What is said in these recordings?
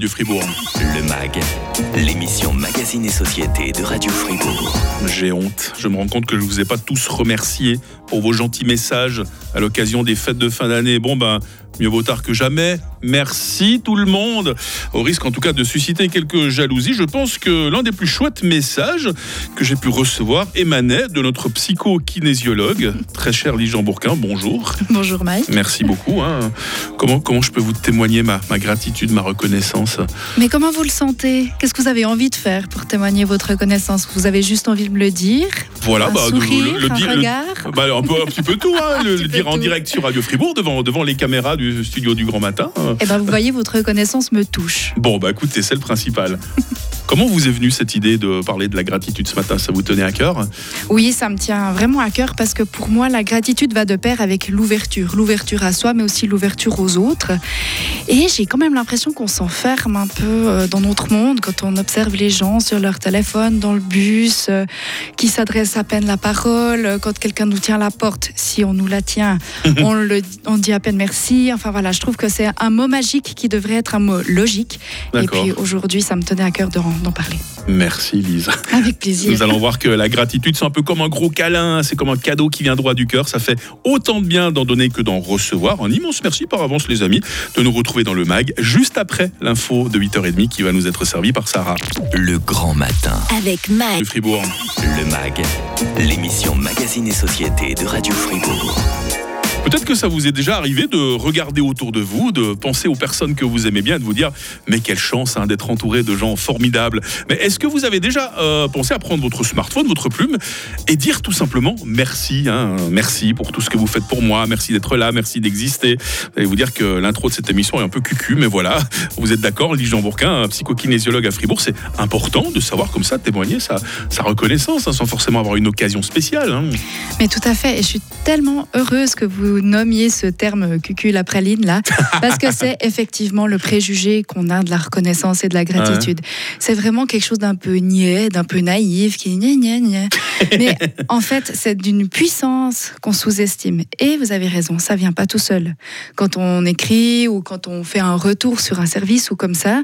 du Fribourg. Le MAG, l'émission Magazine et Société de Radio Fribourg. J'ai honte. Je me rends compte que je ne vous ai pas tous remerciés pour vos gentils messages à l'occasion des fêtes de fin d'année. Bon, ben, mieux vaut tard que jamais. Merci tout le monde. Au risque en tout cas de susciter quelques jalousies, je pense que l'un des plus chouettes messages que j'ai pu recevoir émanait de notre psycho-kinésiologue, très cher Jean Bourquin. Bonjour. Bonjour Mike. Merci beaucoup. Hein. Comment, comment je peux vous témoigner ma, ma gratitude, ma reconnaissance? Mais comment vous le sentez? Qu'est-ce que vous avez envie de faire pour témoigner votre reconnaissance Vous avez juste envie de me le dire? Voilà, un bah, sourire, le, le un dire, le- regard? bah, un, peu, un petit peu tout, hein, le, dire en direct sur Radio Fribourg devant, devant les caméras du studio du Grand Matin. Eh ben, vous voyez, votre reconnaissance me touche. Bon, bah écoutez, c'est le principal. Comment vous est venue cette idée de parler de la gratitude ce matin? Ça vous tenait à cœur? Oui, ça me tient vraiment à cœur parce que pour moi, la gratitude va de pair avec l'ouverture. L'ouverture à soi, mais aussi l'ouverture aux autres. Et j'ai quand même l'impression qu'on s'enferme un peu euh, dans notre monde quand on observe les gens sur leur téléphone, dans le bus, euh, qui s'adressent à peine la parole, euh, quand quelqu'un nous tient la porte, si on nous la tient, on, le, on dit à peine merci. Enfin voilà, je trouve que c'est un mot magique qui devrait être un mot logique. Et puis aujourd'hui, ça me tenait à cœur d'en d'en parler. Merci Lise. Avec plaisir. Nous allons voir que la gratitude, c'est un peu comme un gros câlin, c'est comme un cadeau qui vient droit du cœur. Ça fait autant de bien d'en donner que d'en recevoir. Un immense merci par avance, les amis, de nous retrouver dans le MAG, juste après l'info de 8h30 qui va nous être servie par Sarah Le grand matin. Avec Mike. de Fribourg. Le MAG, l'émission Magazine et Société de Radio Fribourg. Peut-être que ça vous est déjà arrivé de regarder autour de vous, de penser aux personnes que vous aimez bien, de vous dire mais quelle chance hein, d'être entouré de gens formidables. Mais est-ce que vous avez déjà euh, pensé à prendre votre smartphone, votre plume et dire tout simplement merci, hein, merci pour tout ce que vous faites pour moi, merci d'être là, merci d'exister. Vous allez vous dire que l'intro de cette émission est un peu cucu, mais voilà, vous êtes d'accord, Lee Jean Bourquin, psychokinésiologue à Fribourg, c'est important de savoir comme ça témoigner sa, sa reconnaissance hein, sans forcément avoir une occasion spéciale. Mais tout à fait, et je suis tellement heureuse que vous nommiez ce terme cucul la praline là, parce que c'est effectivement le préjugé qu'on a de la reconnaissance et de la gratitude. C'est vraiment quelque chose d'un peu niais, d'un peu naïf, qui gna gna gna. Mais en fait, c'est d'une puissance qu'on sous-estime. Et vous avez raison, ça vient pas tout seul. Quand on écrit ou quand on fait un retour sur un service ou comme ça,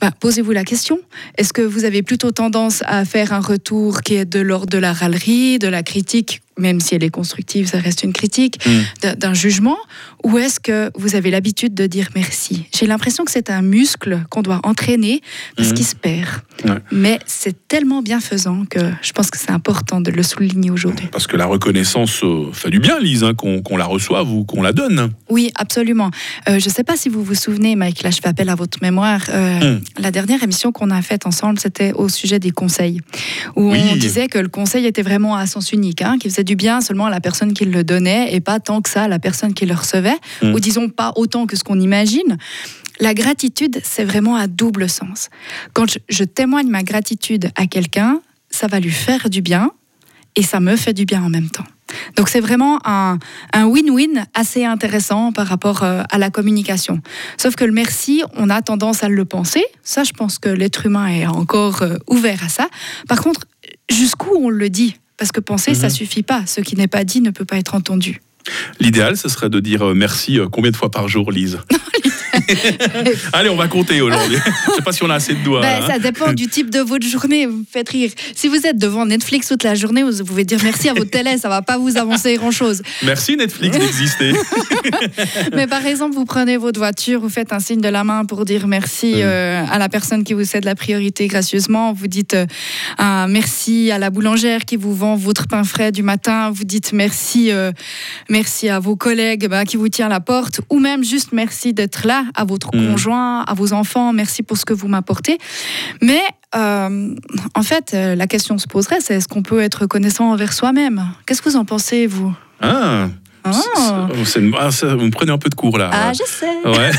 bah, posez-vous la question. Est-ce que vous avez plutôt tendance à faire un retour qui est de l'ordre de la râlerie, de la critique même si elle est constructive, ça reste une critique, Mm. d'un- jugement, ou est-ce que vous avez l'habitude de dire merci? J'ai l'impression que c'est un muscle qu'on doit entraîner parce Mhm. qu'il se perd. Ouais. Mais c'est tellement bienfaisant que je pense que c'est important de le souligner aujourd'hui. Parce que la reconnaissance euh, fait du bien, Lise, hein, qu'on la reçoive ou qu'on la donne. Oui, absolument. Euh, je ne sais pas si vous vous souvenez, Mike, là je fais appel à votre mémoire. Euh, Mm. La dernière émission qu'on a faite ensemble, c'était au sujet des conseils. Où Oui. on disait que le conseil était vraiment à sens unique, hein, qui faisait du bien seulement à la personne qui le donnait et pas tant que ça à la personne qui le recevait, Mm. ou disons pas autant que ce qu'on imagine. La gratitude, c'est vraiment à double sens. Quand je, je témoigne ma gratitude à quelqu'un, ça va lui faire du bien et ça me fait du bien en même temps. Donc c'est vraiment un win-win assez intéressant par rapport euh, à la communication. Sauf que le merci, on a tendance à le penser. Ça, je pense que l'être humain est encore euh, ouvert à ça. Par contre, jusqu'où on le dit? Parce que penser, ça Mhm. suffit pas. Ce qui n'est pas dit ne peut pas être entendu. L'idéal, ce serait de dire euh, merci euh, combien de fois par jour, Lise? Allez, on va compter aujourd'hui. Je sais pas si on a assez de doigts. Ben, hein. ça dépend du type de votre journée. Vous me faites rire. Si vous êtes devant Netflix toute la journée, vous pouvez dire merci à votre télé. Ça va pas vous avancer grand-chose. Merci Netflix d'exister. Mais par exemple, vous prenez votre voiture, vous faites un signe de la main pour dire merci euh, à la personne qui vous cède la priorité gracieusement. Vous dites euh, un merci à la boulangère qui vous vend votre pain frais du matin. Vous dites merci, euh, merci à vos collègues bah, qui vous tiennent la porte, ou même juste merci d'être là à votre Mm. conjoint, à vos enfants. Merci pour ce que vous m'apportez. Mais euh, en fait, euh, la question se poserait, c'est est-ce qu'on peut être reconnaissant envers soi-même? Qu'est-ce que vous en pensez, vous? Ah, Ah. une- ah, ça, vous me prenez un peu de cours là. Ah, je sais. Ouais.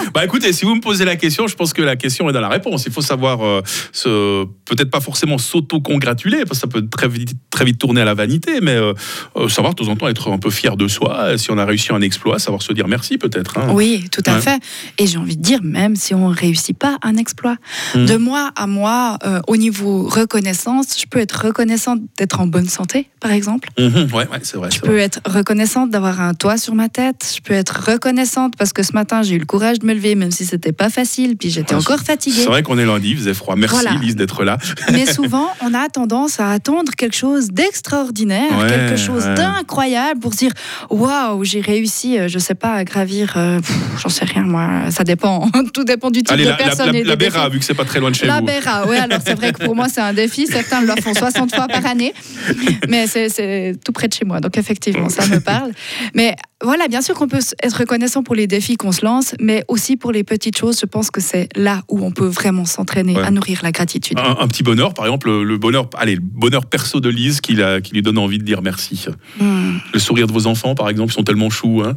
bah écoutez, si vous me posez la question, je pense que la question est dans la réponse. Il faut savoir euh, se, peut-être pas forcément s'auto-congratuler, parce que ça peut très vite, très vite tourner à la vanité, mais euh, euh, savoir de temps en temps être un peu fier de soi. Si on a réussi un exploit, savoir se dire merci peut-être. hein. Oui, tout à Ouais. fait. Et j'ai envie de dire, même si on ne réussit pas un exploit, Mm. de moi à moi, euh, au niveau reconnaissance, je peux être reconnaissante d'être en bonne santé, par exemple. Mhm, ouais, ouais, c'est vrai. Je peux vrai. être reconnaissante reconnaissante d'avoir un toit sur ma tête. Je peux être reconnaissante parce que ce matin, j'ai eu le courage de me lever, même si c'était pas facile, puis j'étais Ouais, encore fatiguée. C'est vrai qu'on est lundi, il faisait froid. Merci Voilà. Lise d'être là. Mais souvent, on a tendance à attendre quelque chose d'extraordinaire, Ouais, quelque chose ouais. d'incroyable pour dire waouh, j'ai réussi, euh, je sais pas, à gravir, euh, j'en sais rien moi, ça dépend, tout dépend du type Allez, de la, la, personne la- et la Béra, vu que c'est pas très loin de chez La vous. Béra, oui, alors c'est vrai que pour moi c'est un défi, certains le font 60 fois par année, mais c'est- c'est tout près de chez moi, donc effectivement ça me parle. Mais voilà, bien sûr qu'on peut être reconnaissant pour les défis qu'on se lance, mais aussi pour les petites choses, je pense que c'est là où on peut vraiment s'entraîner Ouais. à nourrir la gratitude. Un, un petit bonheur, par exemple, le, bonheur, allez, le bonheur perso de Lise qui, la- qui lui donne envie de dire merci. Hmm. Le sourire de vos enfants, par exemple, ils sont tellement choux. Hein.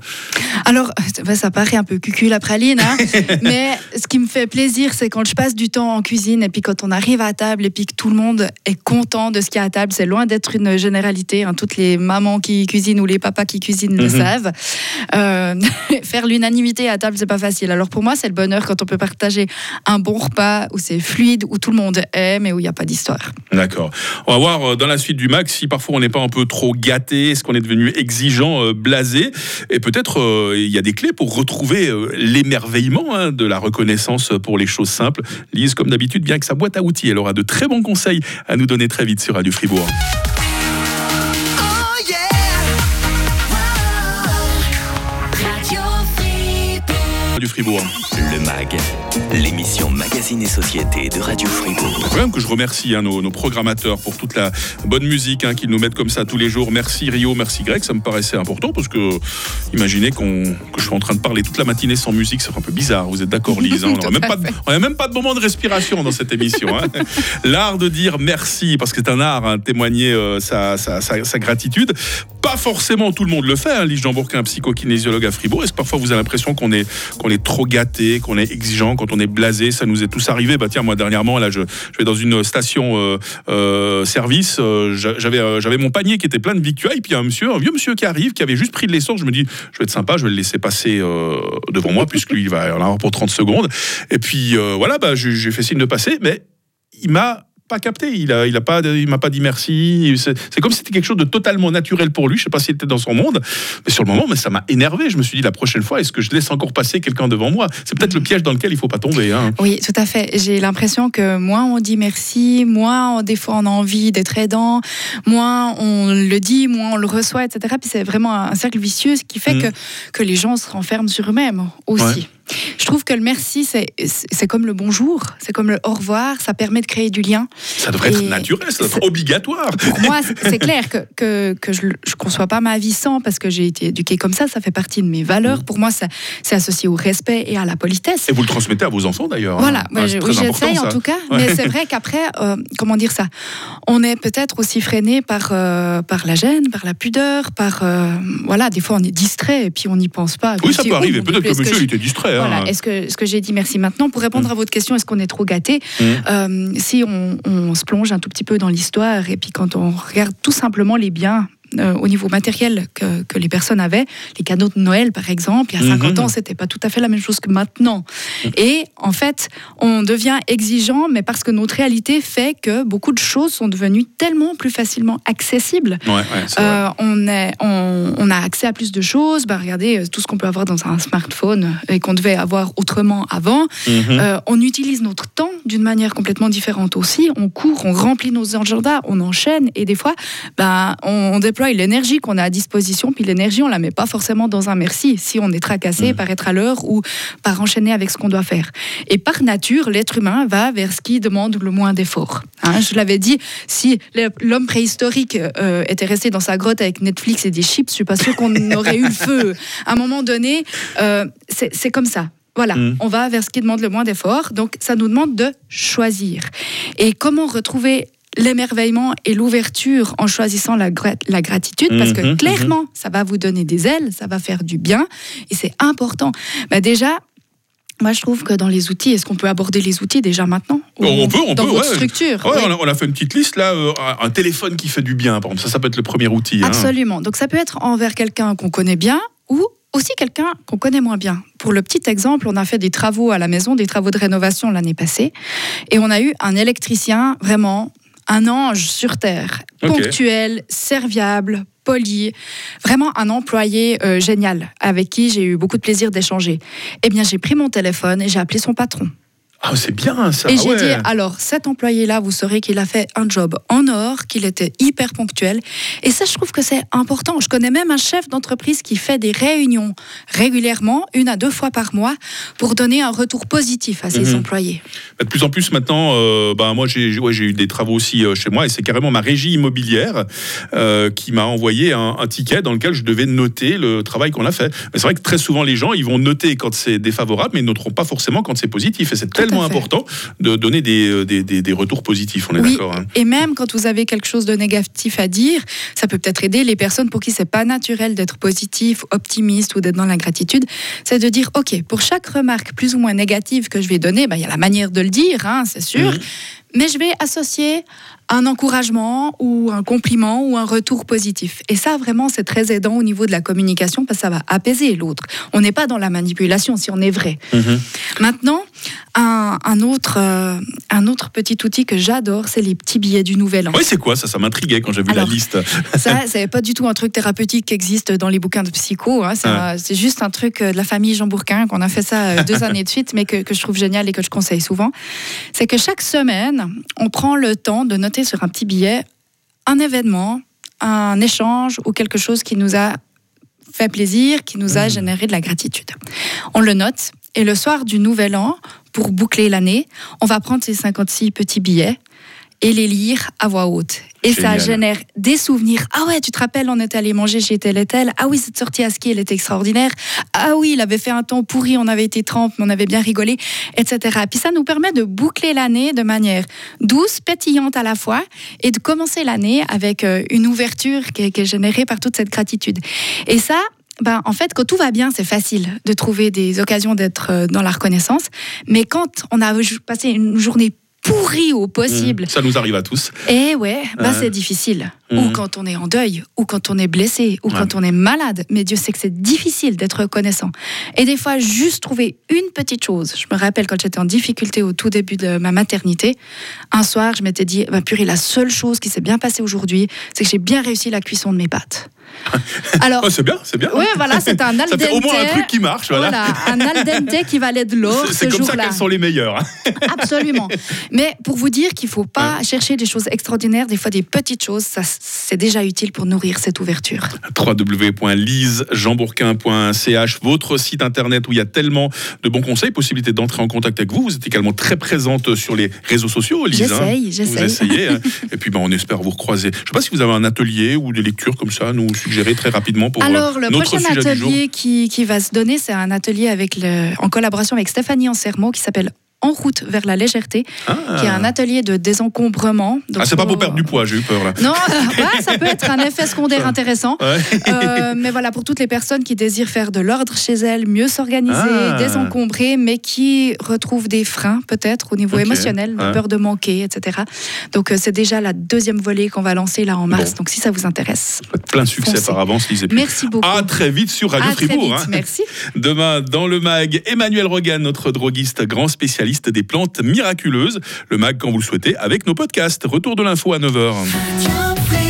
Alors, bah, ça paraît un peu cucul la praline, hein, mais ce qui me fait plaisir, c'est quand je passe du temps en cuisine et puis quand on arrive à table et puis que tout le monde est content de ce qu'il y a à table. C'est loin d'être une généralité. hein. Toutes les mamans qui cuisinent ou les papas qui cuisinent le Mhm. Euh, faire l'unanimité à table, c'est pas facile. Alors pour moi, c'est le bonheur quand on peut partager un bon repas où c'est fluide, où tout le monde aime et où il n'y a pas d'histoire. D'accord. On va voir euh, dans la suite du max si parfois on n'est pas un peu trop gâté, est-ce qu'on est devenu exigeant, euh, blasé, et peut-être il y a des clés pour retrouver l'émerveillement hein, de la reconnaissance pour les choses simples. Lise, comme d'habitude, bien que sa boîte à outils, elle aura de très bons conseils à nous donner très vite sur Radio Fribourg. Radio Fribourg. Le MAG, l'émission Magazine et Société de Radio Fribourg. Quand même que je remercie hein, nos, nos programmateurs pour toute la bonne musique hein, qu'ils nous mettent comme ça tous les jours. Merci Rio, merci Greg, ça me paraissait important parce que imaginez qu'on, que je suis en train de parler toute la matinée sans musique, c'est un peu bizarre. Vous êtes d'accord, Lise hein On n'a même, même pas de moment de respiration dans cette émission. hein. L'art de dire merci, parce que c'est un art, hein, témoigner euh, sa, sa- sa- sa gratitude. Pas forcément tout le monde le fait. Hein. Lise Jean-Bourquin, psychokinésiologue à Fribourg. Est-ce que parfois vous avez l'impression qu'on est, qu'on est trop gâté, qu'on est exigeant, quand on est blasé Ça nous est tous arrivé. Bah tiens, moi dernièrement, là, je, vais dans une station euh, euh, service. euh, j'a- j'avais, euh, j'avais mon panier qui était plein de victuailles. Puis y a un monsieur, un vieux monsieur qui arrive, qui avait juste pris de l'essence. Je me dis, je vais être sympa, je vais le laisser passer euh, devant moi, puisque lui, il va en avoir pour 30 secondes. Et puis euh, voilà, bah, j'ai fait signe de passer, mais il m'a pas capté, il a, il a pas, il m'a pas dit merci. C'est comme si c'était quelque chose de totalement naturel pour lui. Je sais pas s'il était dans son monde, mais sur le moment, mais ça m'a énervé. Je me suis dit la prochaine fois, est-ce que je laisse encore passer quelqu'un devant moi? C'est peut-être le piège dans lequel il faut pas tomber. Hein. Oui, tout à fait. J'ai l'impression que moins on dit merci, moins on- des fois on a envie d'être aidant, moins on le dit, moins on le reçoit, etc. Puis c'est vraiment un cercle vicieux ce qui fait Mhm. que, que les gens se renferment sur eux-mêmes aussi. Ouais. Je trouve que le merci, c'est comme le bonjour, c'est comme le au revoir, ça permet de créer du lien. Ça devrait être naturel, ça devrait être obligatoire. Pour moi, c'est- clair que, que, que je ne conçois pas ma vie sans, parce que j'ai été éduquée comme ça, ça fait partie de mes valeurs. Pour moi, c'est associé au respect et à la politesse. Et vous le transmettez à vos enfants d'ailleurs. hein. Voilà, Ah, oui, j'essaye en tout cas, Ouais. mais c'est vrai qu'après, euh, comment dire ça, on est peut-être aussi freiné par, euh, par la gêne, par la pudeur, par, euh, voilà, des fois on est distrait et puis on n'y pense pas. Oui, ça peut arriver. Peut-être que monsieur il était distrait. Hein. voilà, est-ce que, est-ce que j'ai dit merci maintenant Pour répondre Mm. à votre question, est-ce qu'on est trop gâté Mm. Euh, Si on, on se plonge un tout petit peu dans l'histoire et puis quand on regarde tout simplement les biens euh, au niveau matériel que, que les personnes avaient, les cadeaux de Noël par exemple, il y a 50 Mhm. ans, c'était pas tout à fait la même chose que maintenant. Et en fait, on devient exigeant, mais parce que notre réalité fait que beaucoup de choses sont devenues tellement plus facilement accessibles Ouais, ouais, euh, on, est, on, on a accès à plus de choses. Bah, regardez euh, tout ce qu'on peut avoir dans un smartphone et qu'on devait avoir autrement avant. Mhm. Euh, on utilise notre temps d'une manière complètement différente aussi. On court, on remplit nos agendas, on enchaîne et des fois, bah, on, on déploie l'énergie qu'on a à disposition. Puis l'énergie, on la met pas forcément dans un merci si on est tracassé par être à l'heure ou par enchaîner avec ce qu'on doit faire. Et par nature, l'être humain va vers ce qui demande le moins d'efforts. Hein, je l'avais dit, si l'homme préhistorique euh, était resté dans sa grotte avec Netflix et des chips, je suis pas sûre qu'on aurait eu le feu. À un moment donné, euh, c'est c'est comme ça. Voilà, Mm. on va vers ce qui demande le moins d'efforts. Donc, ça nous demande de choisir. Et comment retrouver l'émerveillement et l'ouverture en choisissant la, gra- la gratitude parce que Mhm, clairement ça va vous donner des ailes, ça va faire du bien et c'est important. Bah déjà, moi je trouve que dans les outils, est-ce qu'on peut aborder les outils déjà maintenant? Ou On peut, on dans peut, votre ouais. structure? Ouais, Oui. on, a, on a fait une petite liste là, euh, un téléphone qui fait du bien, par exemple. Ça, ça peut être le premier outil. hein. Absolument. Donc ça peut être envers quelqu'un qu'on connaît bien ou aussi quelqu'un qu'on connaît moins bien. Pour le petit exemple, on a fait des travaux à la maison, des travaux de rénovation l'année passée, et on a eu un électricien vraiment un ange sur terre, ponctuel, serviable, poli, vraiment un employé euh, génial avec qui j'ai eu beaucoup de plaisir d'échanger. Eh bien, j'ai pris mon téléphone et j'ai appelé son patron. Ah, c'est bien ça. Et ah j'ai ouais. dit, alors cet employé-là, vous saurez qu'il a fait un job en or, qu'il était hyper ponctuel. Et ça, je trouve que c'est important. Je connais même un chef d'entreprise qui fait des réunions régulièrement, une à deux fois par mois, pour donner un retour positif à ses Mhm. employés. De plus en plus maintenant, euh, bah, moi j'ai ouais, eu des travaux aussi euh, chez moi et c'est carrément ma régie immobilière euh, qui m'a envoyé un, un ticket dans lequel je devais noter le travail qu'on a fait. Mais c'est vrai que très souvent les gens ils vont noter quand c'est défavorable mais ils noteront pas forcément quand c'est positif et c'est tellement important de donner des, euh, des, des- des retours positifs, on est Oui, d'accord. hein. et même quand vous avez quelque chose de négatif à dire, ça peut peut-être aider les personnes pour qui c'est pas naturel d'être positif, optimiste ou d'être dans la gratitude. C'est de dire, ok, pour chaque remarque plus ou moins négative que je vais donner, ben, il y a la manière de le dire, hein, c'est sûr, Mhm. Mais je vais associer un encouragement ou un compliment ou un retour positif. Et ça, vraiment, c'est très aidant au niveau de la communication parce que ça va apaiser l'autre. On n'est pas dans la manipulation si on est vrai. Mhm. Maintenant, un, un autre, euh, un autre petit outil que j'adore, c'est les petits billets du Nouvel An. Oui, c'est quoi ça? Ça m'intriguait quand j'ai vu Alors, la liste. Ça, c'est pas du tout un truc thérapeutique qui existe dans les bouquins de psycho. hein. C'est un- c'est juste un truc euh, de la famille Jean Bourquin qu'on a fait ça euh, deux années de suite, mais que, que je trouve génial et que je conseille souvent. C'est que chaque semaine, on prend le temps de noter sur un petit billet un événement, un échange ou quelque chose qui nous a fait plaisir, qui nous a Mmh. généré de la gratitude. On le note et le soir du Nouvel An, pour boucler l'année, on va prendre ces 56 petits billets et les lire à voix haute. Et Génial. ça génère des souvenirs. Ah ouais, tu te rappelles, on était allé manger chez tel et tel. Ah oui, cette sortie à ski, elle était extraordinaire. Ah oui, il avait fait un temps pourri, on avait été trempe, mais on avait bien rigolé, etc. Puis ça nous permet de boucler l'année de manière douce, pétillante à la fois, et de commencer l'année avec euh, une ouverture qui est, qui est générée par toute cette gratitude. Et ça, ben, en fait, quand tout va bien, c'est facile de trouver des occasions d'être euh, dans la reconnaissance. Mais quand on a passé une journée pourrie au possible, Ça nous arrive à tous. et ouais, bah Ouais. c'est difficile. Ou quand on est en deuil, ou quand on est blessé, ou Ouais. quand on est malade. Mais Dieu sait que c'est difficile d'être reconnaissant. Et des fois, juste trouver une petite chose. Je me rappelle quand j'étais en difficulté au tout début de ma maternité, un soir, je m'étais dit, bah, purée, la seule chose qui s'est bien passée aujourd'hui, c'est que j'ai bien réussi la cuisson de mes pâtes. Alors, Oh, c'est bien, c'est bien. oui, voilà, c'est un al Ça fait au moins un dente. truc qui marche. Voilà. Voilà, un al dente qui valait de l'or C'est- ce comme ça qu'elles sont les meilleures. Absolument. Mais pour vous dire qu'il ne faut pas chercher des choses extraordinaires, des fois des petites choses, ça c'est déjà utile pour nourrir cette ouverture. www.lisejeanbourquin.ch, votre site internet où il y a tellement de bons conseils, possibilité d'entrer en contact avec vous. Vous êtes également très présente sur les réseaux sociaux, Lise. hein. J'essaye, Vous j'essaye. essayez. hein. Et puis, ben, on espère vous recroiser. Je ne sais pas si vous avez un atelier ou des lectures comme ça, à nous suggérer très rapidement pour euh, Alors, le notre prochain sujet du jour. atelier qui, qui va se donner, c'est un atelier avec le, en collaboration avec Stéphanie Ansermo qui s'appelle En route vers la légèreté, Ah, qui est un atelier de désencombrement. Donc, Ah, c'est pas pour perdre du poids, j'ai eu peur là. Non, ouais, ça peut être un effet secondaire intéressant. Ouais. Euh, mais voilà, pour toutes les personnes qui désirent faire de l'ordre chez elles, mieux s'organiser, Ah. désencombrer, mais qui retrouvent des freins peut-être au niveau émotionnel, Ouais. peur de manquer, etc. Donc euh, c'est déjà la deuxième volée qu'on va lancer là en mars. Bon. Donc si ça vous intéresse, Plein de succès Foncez. par avance, Lise. Et puis, merci beaucoup. À très vite sur Radio À très Fribourg. vite, hein. merci. Demain, dans le MAG, Emmanuel Rogan, notre droguiste grand spécialiste des plantes miraculeuses. Le MAG, quand vous le souhaitez, avec nos podcasts. Retour de l'info à 9h. Radio Fribourg.